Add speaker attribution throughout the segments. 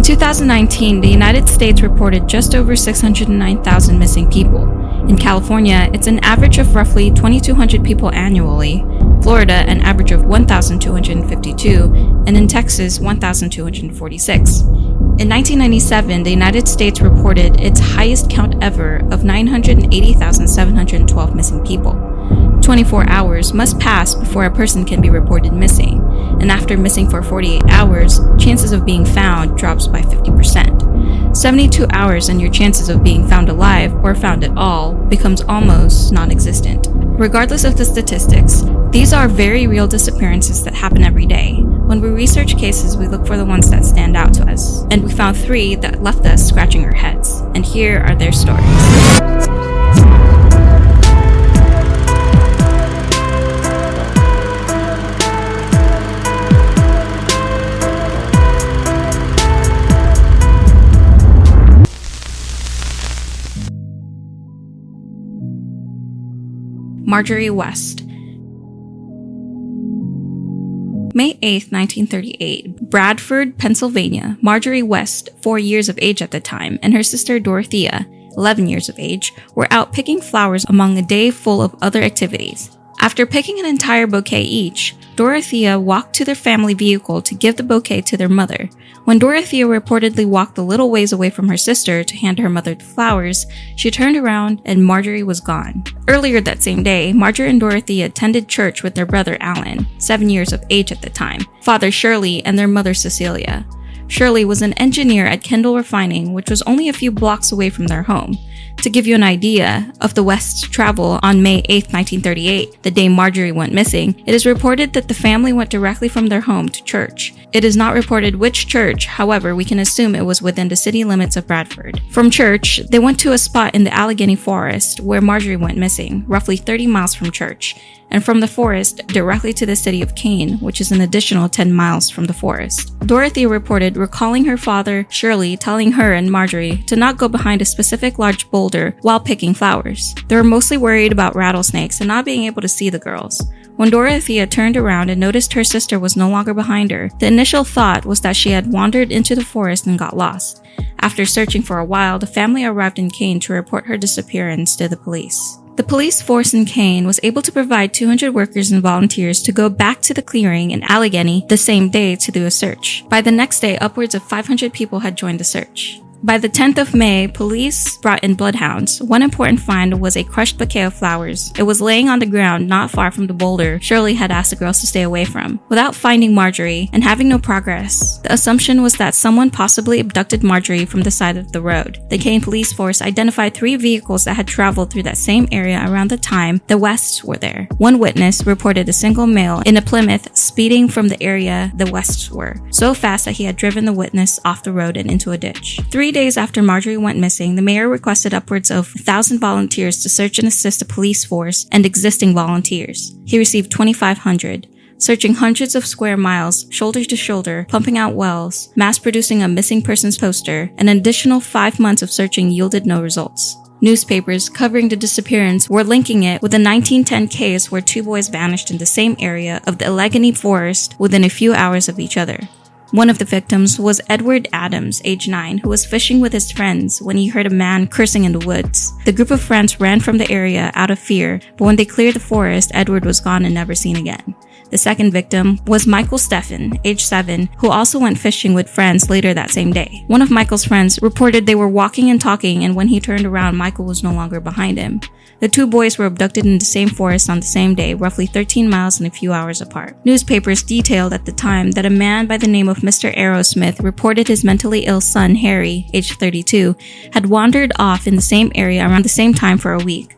Speaker 1: In 2019, the United States reported just over 609,000 missing people. In California, it's an average of roughly 2,200 people annually, Florida, an average of 1,252, and in Texas, 1,246. In 1997, the United States reported its highest count ever of 980,712 missing people. 24 hours must pass before a person can be reported missing, and after missing for 48 hours, chances of being found drops by 50%. 72 hours and your chances of being found alive or found at all becomes almost non-existent. Regardless of the statistics, these are very real disappearances that happen every day. When we research cases, we look for the ones that stand out to us, and we found three that left us scratching our heads. And here are their stories. Marjorie West. May 8, 1938, Bradford, Pennsylvania, Marjorie West, four years of age at the time, and her sister Dorothea, 11 years of age, were out picking flowers among a day full of other activities. After picking an entire bouquet each, Dorothea walked to their family vehicle to give the bouquet to their mother. When Dorothea reportedly walked a little ways away from her sister to hand her mother the flowers, she turned around and Marjorie was gone. Earlier that same day, Marjorie and Dorothea attended church with their brother Alan, seven years of age at the time, father Shirley, and their mother Cecilia. Shirley was an engineer at Kendall Refining, which was only a few blocks away from their home. To give you an idea of the West's travel on May 8, 1938, the day Marjorie went missing, it is reported that the family went directly from their home to church. It is not reported which church, however, we can assume it was within the city limits of Bradford. From church, they went to a spot in the Allegheny Forest where Marjorie went missing, roughly 30 miles from church and from the forest directly to the city of Kane, which is an additional 10 miles from the forest. Dorothy reported recalling her father, Shirley, telling her and Marjorie to not go behind a specific large boulder while picking flowers. They were mostly worried about rattlesnakes and not being able to see the girls. When Dorothea turned around and noticed her sister was no longer behind her, the initial thought was that she had wandered into the forest and got lost. After searching for a while, the family arrived in Kane to report her disappearance to the police. The police force in Kane was able to provide 200 workers and volunteers to go back to the clearing in Allegheny the same day to do a search. By the next day, upwards of 500 people had joined the search. By the 10th of May, police brought in bloodhounds. One important find was a crushed bouquet of flowers. It was laying on the ground not far from the boulder Shirley had asked the girls to stay away from. Without finding Marjorie and having no progress, the assumption was that someone possibly abducted Marjorie from the side of the road. The Kane police force identified three vehicles that had traveled through that same area around the time the Wests were there. One witness reported a single male in a Plymouth speeding from the area the Wests were, so fast that he had driven the witness off the road and into a ditch. Three Three days after Marjorie went missing, the mayor requested upwards of 1,000 volunteers to search and assist the police force and existing volunteers. He received 2,500 searching hundreds of square miles, shoulder to shoulder, pumping out wells, mass producing a missing persons poster, an additional five months of searching yielded no results. Newspapers covering the disappearance were linking it with the 1910 case where two boys vanished in the same area of the Allegheny Forest within a few hours of each other. One of the victims was Edward Adams, age 9, who was fishing with his friends when he heard a man cursing in the woods. The group of friends ran from the area out of fear, but when they cleared the forest, Edward was gone and never seen again. The second victim was Michael Steffen, age 7, who also went fishing with friends later that same day. One of Michael's friends reported they were walking and talking, and when he turned around, Michael was no longer behind him. The two boys were abducted in the same forest on the same day, roughly 13 miles and a few hours apart. Newspapers detailed at the time that a man by the name of Mr. Arrowsmith reported his mentally ill son, Harry, age 32, had wandered off in the same area around the same time for a week.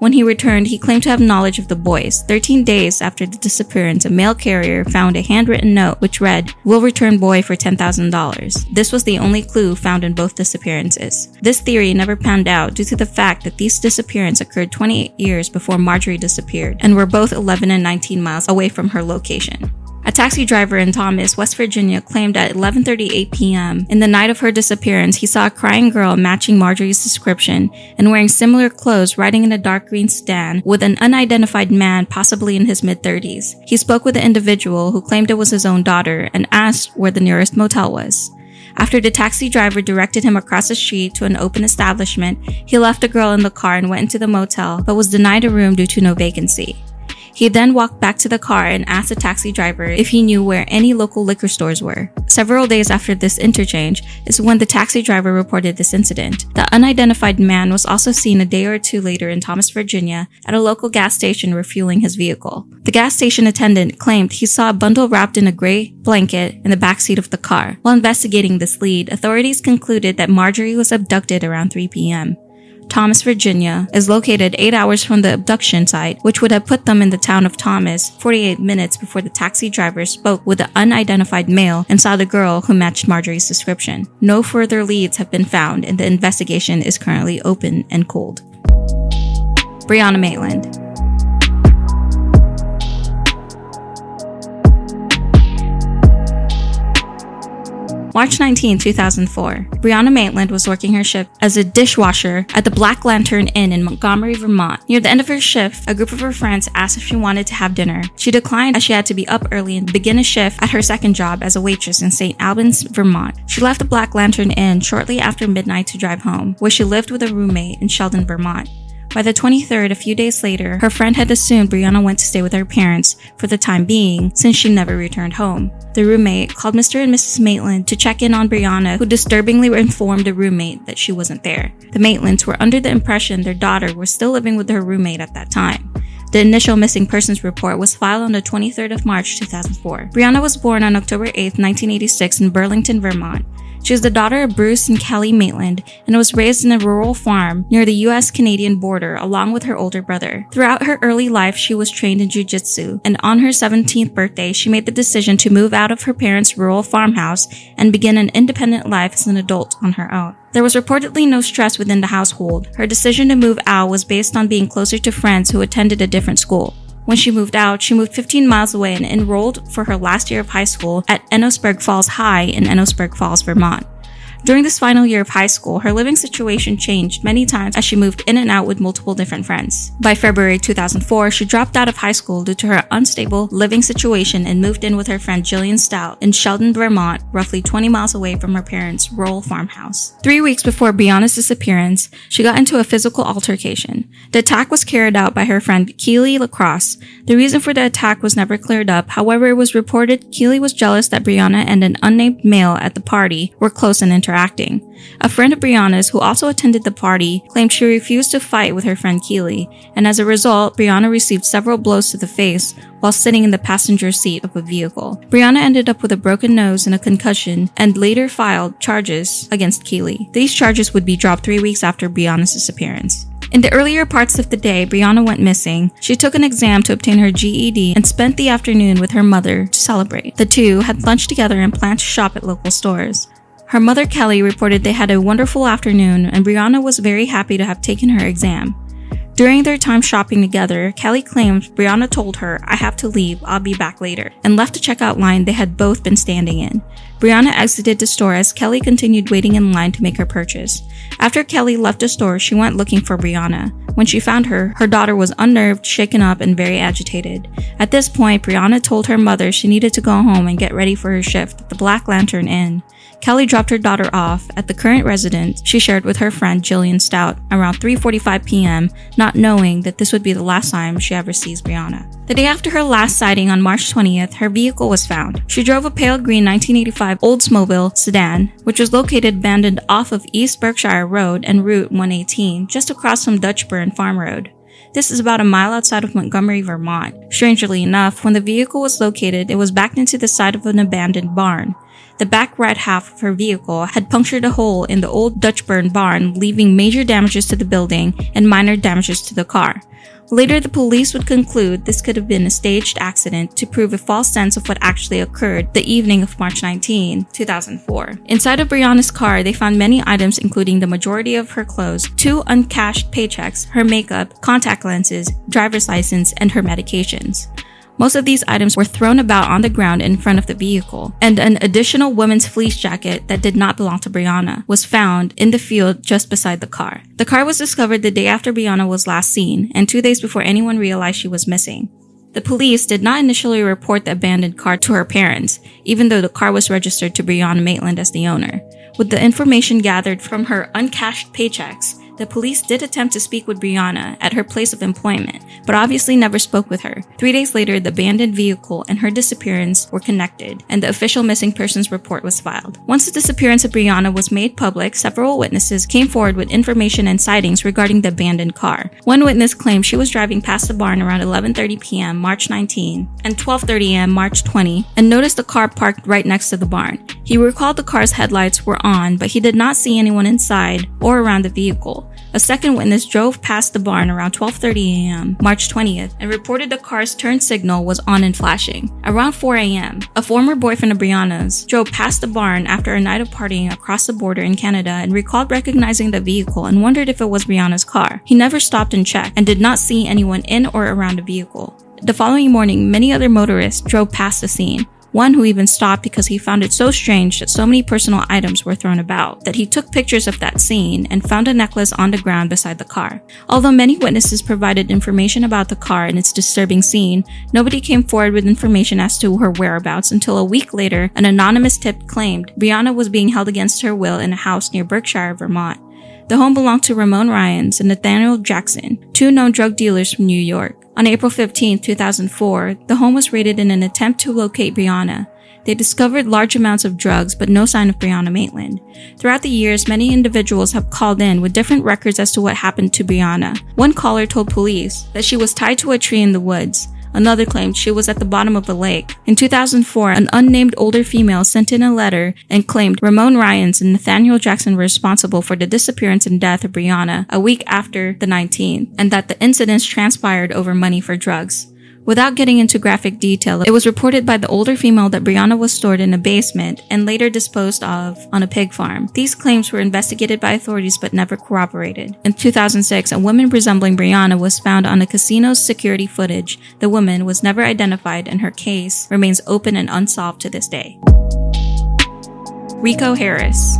Speaker 1: When he returned, he claimed to have knowledge of the boys. 13 days after the disappearance, a mail carrier found a handwritten note which read, Will return boy for $10,000. This was the only clue found in both disappearances. This theory never panned out due to the fact that these disappearances occurred 28 years before Marjorie disappeared and were both 11 and 19 miles away from her location. A taxi driver in Thomas, West Virginia claimed at 11:38 p.m. in the night of her disappearance he saw a crying girl matching Marjorie's description and wearing similar clothes riding in a dark green sedan with an unidentified man possibly in his mid-30s. He spoke with the individual who claimed it was his own daughter and asked where the nearest motel was. After the taxi driver directed him across the street to an open establishment, he left the girl in the car and went into the motel, but was denied a room due to no vacancy. He then walked back to the car and asked the taxi driver if he knew where any local liquor stores were. Several days after this interchange is when the taxi driver reported this incident. The unidentified man was also seen a day or two later in Thomas, Virginia at a local gas station refueling his vehicle. The gas station attendant claimed he saw a bundle wrapped in a gray blanket in the backseat of the car. While investigating this lead, authorities concluded that Marjorie was abducted around 3 p.m. Thomas, Virginia, is located 8 hours from the abduction site, which would have put them in the town of Thomas 48 minutes before the taxi driver spoke with the unidentified male and saw the girl who matched Marjorie's description. No further leads have been found, and the investigation is currently open and cold. Brianna Maitland. March 19, 2004, Brianna Maitland was working her shift as a dishwasher at the Black Lantern Inn in Montgomery, Vermont. Near the end of her shift, a group of her friends asked if she wanted to have dinner. She declined as she had to be up early and begin a shift at her second job as a waitress in St. Albans, Vermont. She left the Black Lantern Inn shortly after midnight to drive home, where she lived with a roommate in Sheldon, Vermont. By the 23rd, a few days later, her friend had assumed Brianna went to stay with her parents for the time being since she never returned home. The roommate called Mr. and Mrs. Maitland to check in on Brianna, who disturbingly informed the roommate that she wasn't there. The Maitlands were under the impression their daughter was still living with her roommate at that time. The initial missing persons report was filed on the 23rd of March 2004. Brianna was born on October 8, 1986 in Burlington, Vermont. She is the daughter of Bruce and Kelly Maitland and was raised in a rural farm near the US Canadian border along with her older brother. Throughout her early life, she was trained in jujitsu, and on her 17th birthday, she made the decision to move out of her parents' rural farmhouse and begin an independent life as an adult on her own. There was reportedly no stress within the household. Her decision to move out was based on being closer to friends who attended a different school. When she moved out, she moved 15 miles away and enrolled for her last year of high school at Enosburg Falls High in Enosburg Falls, Vermont. During this final year of high school, her living situation changed many times as she moved in and out with multiple different friends. By February 2004, she dropped out of high school due to her unstable living situation and moved in with her friend Jillian Stout in Sheldon, Vermont, roughly 20 miles away from her parents' rural farmhouse. Three weeks before Brianna's disappearance, she got into a physical altercation. The attack was carried out by her friend Keely Lacrosse. The reason for the attack was never cleared up. However, it was reported Keely was jealous that Brianna and an unnamed male at the party were close and inter interacting. A friend of Brianna's, who also attended the party, claimed she refused to fight with her friend Keely, and as a result, Brianna received several blows to the face while sitting in the passenger seat of a vehicle. Brianna ended up with a broken nose and a concussion and later filed charges against Keely. These charges would be dropped three weeks after Brianna's disappearance. In the earlier parts of the day, Brianna went missing. She took an exam to obtain her GED and spent the afternoon with her mother to celebrate. The two had lunch together and planned to shop at local stores. Her mother Kelly reported they had a wonderful afternoon and Brianna was very happy to have taken her exam. During their time shopping together, Kelly claimed Brianna told her, I have to leave, I'll be back later, and left the checkout line they had both been standing in. Brianna exited the store as Kelly continued waiting in line to make her purchase. After Kelly left the store, she went looking for Brianna. When she found her, her daughter was unnerved, shaken up, and very agitated. At this point, Brianna told her mother she needed to go home and get ready for her shift at the Black Lantern Inn. Kelly dropped her daughter off at the current residence she shared with her friend Jillian Stout around 3:45 p.m., not knowing that this would be the last time she ever sees Brianna. The day after her last sighting on March 20th, her vehicle was found. She drove a pale green 1985 Oldsmobile sedan, which was located abandoned off of East Berkshire Road and Route 118, just across from Dutchburn Farm Road. This is about a mile outside of Montgomery, Vermont. Strangely enough, when the vehicle was located, it was backed into the side of an abandoned barn. The back right half of her vehicle had punctured a hole in the old Dutchburn barn, leaving major damages to the building and minor damages to the car. Later, the police would conclude this could have been a staged accident to prove a false sense of what actually occurred the evening of March 19, 2004. Inside of Brianna's car, they found many items including the majority of her clothes, two uncashed paychecks, her makeup, contact lenses, driver's license, and her medications. Most of these items were thrown about on the ground in front of the vehicle, and an additional woman's fleece jacket that did not belong to Brianna was found in the field just beside the car. The car was discovered the day after Brianna was last seen, and two days before anyone realized she was missing. The police did not initially report the abandoned car to her parents, even though the car was registered to Brianna Maitland as the owner. With the information gathered from her uncashed paychecks, the police did attempt to speak with Brianna at her place of employment, but obviously never spoke with her. Three days later, the abandoned vehicle and her disappearance were connected, and the official missing persons report was filed. Once the disappearance of Brianna was made public, several witnesses came forward with information and sightings regarding the abandoned car. One witness claimed she was driving past the barn around 11:30 p.m. March 19 and 12:30 a.m. March 20 and noticed the car parked right next to the barn. He recalled the car's headlights were on, but he did not see anyone inside or around the vehicle. A second witness drove past the barn around 12:30 a.m. March 20th and reported the car's turn signal was on and flashing. Around 4 a.m., a former boyfriend of Brianna's drove past the barn after a night of partying across the border in Canada and recalled recognizing the vehicle and wondered if it was Brianna's car. He never stopped and checked and did not see anyone in or around the vehicle. The following morning, many other motorists drove past the scene one who even stopped because he found it so strange that so many personal items were thrown about that he took pictures of that scene and found a necklace on the ground beside the car. Although many witnesses provided information about the car and its disturbing scene, nobody came forward with information as to her whereabouts until a week later, an anonymous tip claimed Brianna was being held against her will in a house near Berkshire, Vermont. The home belonged to Ramon Ryans and Nathaniel Jackson, two known drug dealers from New York. On April 15, 2004, the home was raided in an attempt to locate Brianna. They discovered large amounts of drugs, but no sign of Brianna Maitland. Throughout the years, many individuals have called in with different records as to what happened to Brianna. One caller told police that she was tied to a tree in the woods. Another claimed she was at the bottom of a lake. In 2004, an unnamed older female sent in a letter and claimed Ramon Ryans and Nathaniel Jackson were responsible for the disappearance and death of Brianna a week after the 19th, and that the incidents transpired over money for drugs. Without getting into graphic detail, it was reported by the older female that Brianna was stored in a basement and later disposed of on a pig farm. These claims were investigated by authorities but never corroborated. In 2006, a woman resembling Brianna was found on a casino's security footage. The woman was never identified and her case remains open and unsolved to this day. Rico Harris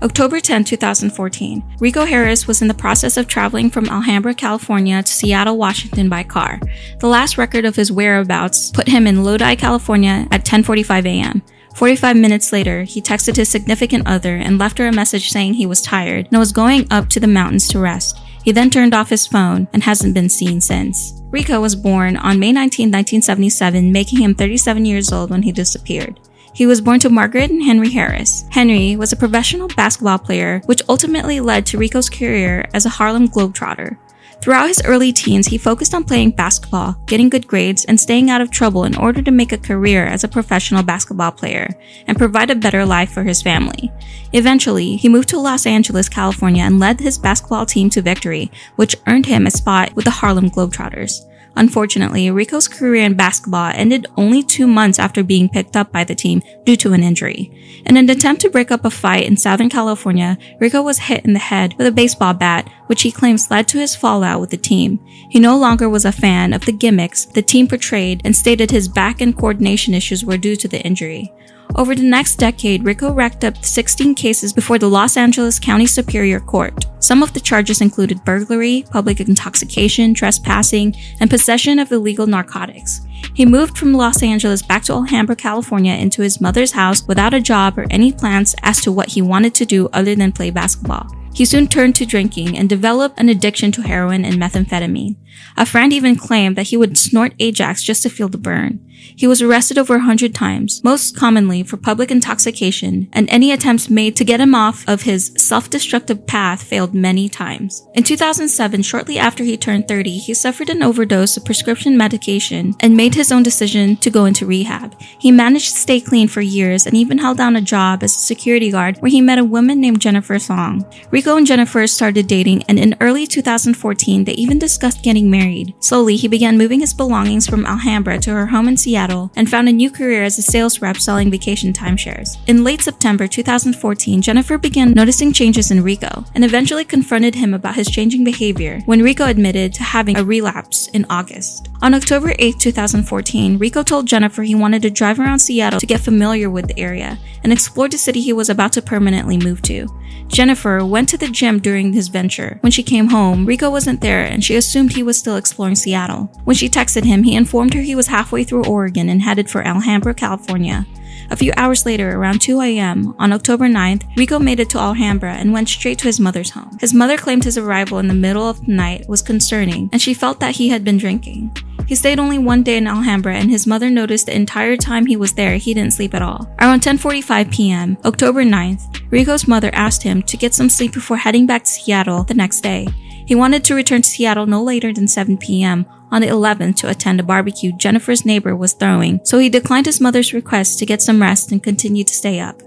Speaker 1: October 10, 2014, Rico Harris was in the process of traveling from Alhambra, California to Seattle, Washington by car. The last record of his whereabouts put him in Lodi, California at 10:45 a.m. 45 minutes later, he texted his significant other and left her a message saying he was tired and was going up to the mountains to rest. He then turned off his phone and hasn't been seen since. Rico was born on May 19, 1977, making him 37 years old when he disappeared. He was born to Margaret and Henry Harris. Henry was a professional basketball player, which ultimately led to Rico's career as a Harlem Globetrotter. Throughout his early teens, he focused on playing basketball, getting good grades, and staying out of trouble in order to make a career as a professional basketball player and provide a better life for his family. Eventually, he moved to Los Angeles, California and led his basketball team to victory, which earned him a spot with the Harlem Globetrotters. Unfortunately, Rico's career in basketball ended only two months after being picked up by the team due to an injury. In an attempt to break up a fight in Southern California, Rico was hit in the head with a baseball bat, which he claims led to his fallout with the team. He no longer was a fan of the gimmicks the team portrayed and stated his back and coordination issues were due to the injury. Over the next decade, Rico racked up 16 cases before the Los Angeles County Superior Court. Some of the charges included burglary, public intoxication, trespassing, and possession of illegal narcotics. He moved from Los Angeles back to Alhambra, California into his mother's house without a job or any plans as to what he wanted to do other than play basketball. He soon turned to drinking and developed an addiction to heroin and methamphetamine. A friend even claimed that he would snort Ajax just to feel the burn. He was arrested over a hundred times, most commonly for public intoxication, and any attempts made to get him off of his self-destructive path failed many times. In 2007, shortly after he turned 30, he suffered an overdose of prescription medication and made his own decision to go into rehab. He managed to stay clean for years and even held down a job as a security guard where he met a woman named Jennifer Song. Rico and Jennifer started dating, and in early 2014, they even discussed getting married. Slowly, he began moving his belongings from Alhambra to her home in Seattle and found a new career as a sales rep selling vacation timeshares. In late September 2014, Jennifer began noticing changes in Rico and eventually confronted him about his changing behavior when Rico admitted to having a relapse in August. On October 8, 2014, Rico told Jennifer he wanted to drive around Seattle to get familiar with the area and explore the city he was about to permanently move to. Jennifer went to the gym during his venture. When she came home, Rico wasn't there and she assumed he was still exploring Seattle. When she texted him, he informed her he was halfway through Oregon and headed for Alhambra, California. A few hours later, around 2 a.m., on October 9th, Rico made it to Alhambra and went straight to his mother's home. His mother claimed his arrival in the middle of the night was concerning, and she felt that he had been drinking. He stayed only one day in Alhambra and his mother noticed the entire time he was there he didn't sleep at all. Around 10:45 p.m., October 9th, Rico's mother asked him to get some sleep before heading back to Seattle the next day. He wanted to return to Seattle no later than 7 p.m on the 11th to attend a barbecue Jennifer's neighbor was throwing, so he declined his mother's request to get some rest and continued to stay up.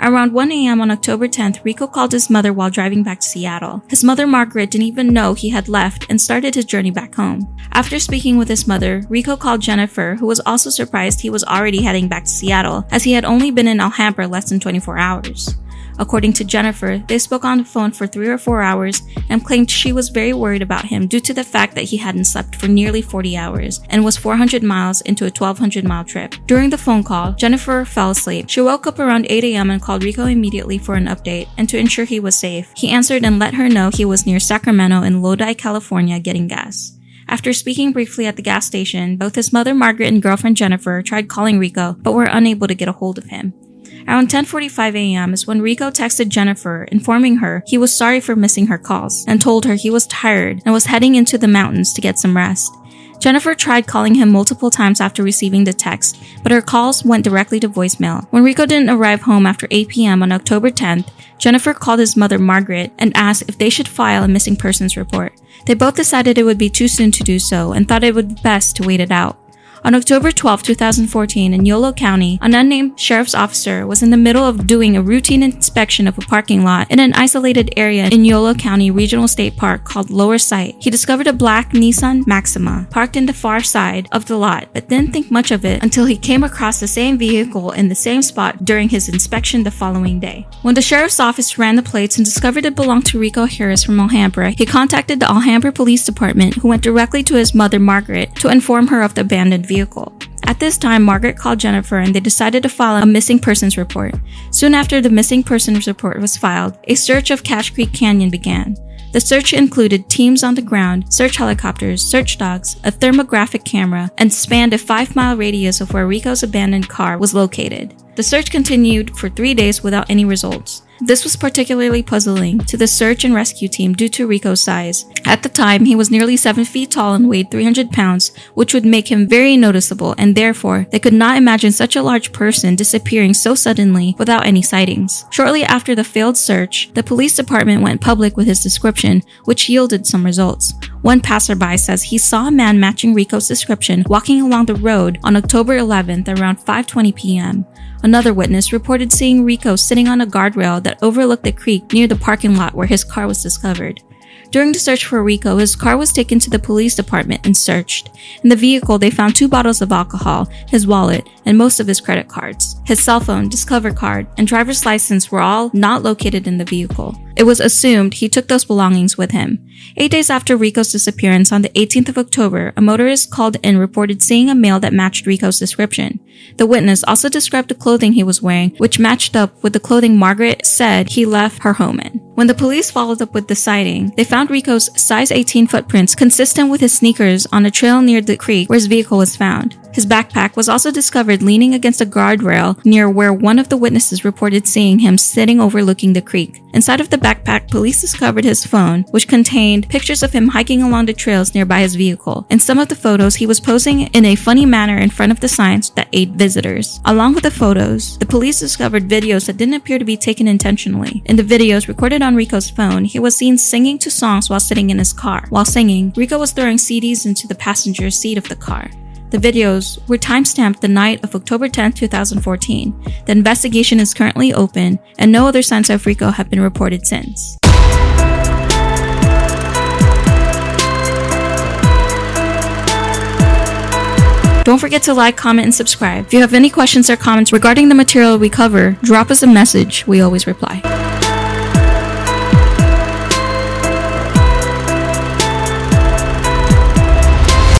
Speaker 1: Around 1 a.m. on October 10th, Rico called his mother while driving back to Seattle. His mother, Margaret, didn't even know he had left and started his journey back home. After speaking with his mother, Rico called Jennifer, who was also surprised he was already heading back to Seattle, as he had only been in Alhambra less than 24 hours. According to Jennifer, they spoke on the phone for three or four hours and claimed she was very worried about him due to the fact that he hadn't slept for nearly 40 hours and was 400 miles into a 1200 mile trip. During the phone call, Jennifer fell asleep. She woke up around 8 a.m. and called Rico immediately for an update and to ensure he was safe. He answered and let her know he was near Sacramento in Lodi, California getting gas. After speaking briefly at the gas station, both his mother Margaret and girlfriend Jennifer tried calling Rico, but were unable to get a hold of him. Around 10:45 a.m. is when Rico texted Jennifer informing her he was sorry for missing her calls and told her he was tired and was heading into the mountains to get some rest. Jennifer tried calling him multiple times after receiving the text, but her calls went directly to voicemail. When Rico didn't arrive home after 8 p.m. on October 10th, Jennifer called his mother Margaret and asked if they should file a missing persons report. They both decided it would be too soon to do so and thought it would be best to wait it out. On October 12, 2014, in Yolo County, an unnamed sheriff's officer was in the middle of doing a routine inspection of a parking lot in an isolated area in Yolo County Regional State Park called Lower Site. He discovered a black Nissan Maxima parked in the far side of the lot, but didn't think much of it until he came across the same vehicle in the same spot during his inspection the following day. When the sheriff's office ran the plates and discovered it belonged to Rico Harris from Alhambra, he contacted the Alhambra Police Department, who went directly to his mother Margaret to inform her of the abandoned vehicle vehicle. At this time, Margaret called Jennifer and they decided to file a missing persons report. Soon after the missing persons report was filed, a search of Cache Creek Canyon began. The search included teams on the ground, search helicopters, search dogs, a thermographic camera, and spanned a five mile radius of where Rico's abandoned car was located. The search continued for three days without any results. This was particularly puzzling to the search and rescue team due to Rico's size. At the time, he was nearly 7 feet tall and weighed 300 pounds, which would make him very noticeable, and therefore, they could not imagine such a large person disappearing so suddenly without any sightings. Shortly after the failed search, the police department went public with his description, which yielded some results. One passerby says he saw a man matching Rico's description walking along the road on October 11th around 5:20 p.m. Another witness reported seeing Rico sitting on a guardrail that overlooked the creek near the parking lot where his car was discovered. During the search for Rico, his car was taken to the police department and searched. In the vehicle, they found two bottles of alcohol, his wallet, and most of his credit cards. His cell phone, Discover card, and driver's license were all not located in the vehicle. It was assumed he took those belongings with him. Eight days after Rico's disappearance on the 18th of October, a motorist called in reported seeing a male that matched Rico's description. The witness also described the clothing he was wearing, which matched up with the clothing Margaret said he left her home in. When the police followed up with the sighting, they found Rico's size 18 footprints consistent with his sneakers on a trail near the creek where his vehicle was found. His backpack was also discovered leaning against a guardrail near where one of the witnesses reported seeing him sitting overlooking the creek. Inside of the backpack, police discovered his phone, which contained pictures of him hiking along the trails nearby his vehicle. In some of the photos, he was posing in a funny manner in front of the signs that aid visitors. Along with the photos, the police discovered videos that didn't appear to be taken intentionally. In the videos recorded on Rico's phone, he was seen singing to songs while sitting in his car. While singing, Rico was throwing CDs into the passenger seat of the car. The videos were timestamped the night of October 10, 2014. The investigation is currently open, and no other signs of Rico have been reported since. Don't forget to like, comment, and subscribe. If you have any questions or comments regarding the material we cover, drop us a message. We always reply.